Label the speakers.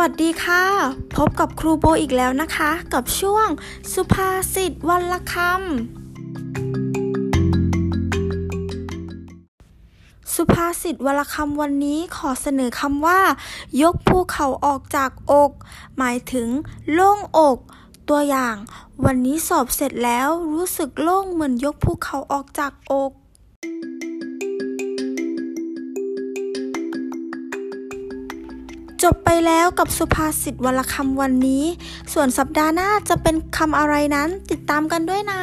Speaker 1: วัสดีค่ะ พบกับครูโบอีกแล้วนะคะ กับช่วงสุภาษิตวันละคำสุภาษิตวันละคำวันนี้ขอเสนอคำว่า ยกภูเขาออกจากอก หมายถึง โล่งอก ตัวอย่าง วันนี้สอบเสร็จแล้วรู้สึกโล่งเหมือนยกภูเขาออกจากอก จบไปแล้วกับสุภาษิตวลคำวันนี้ ส่วนสัปดาห์หน้าจะเป็นคำอะไรนั้นติดตามกันด้วยนะ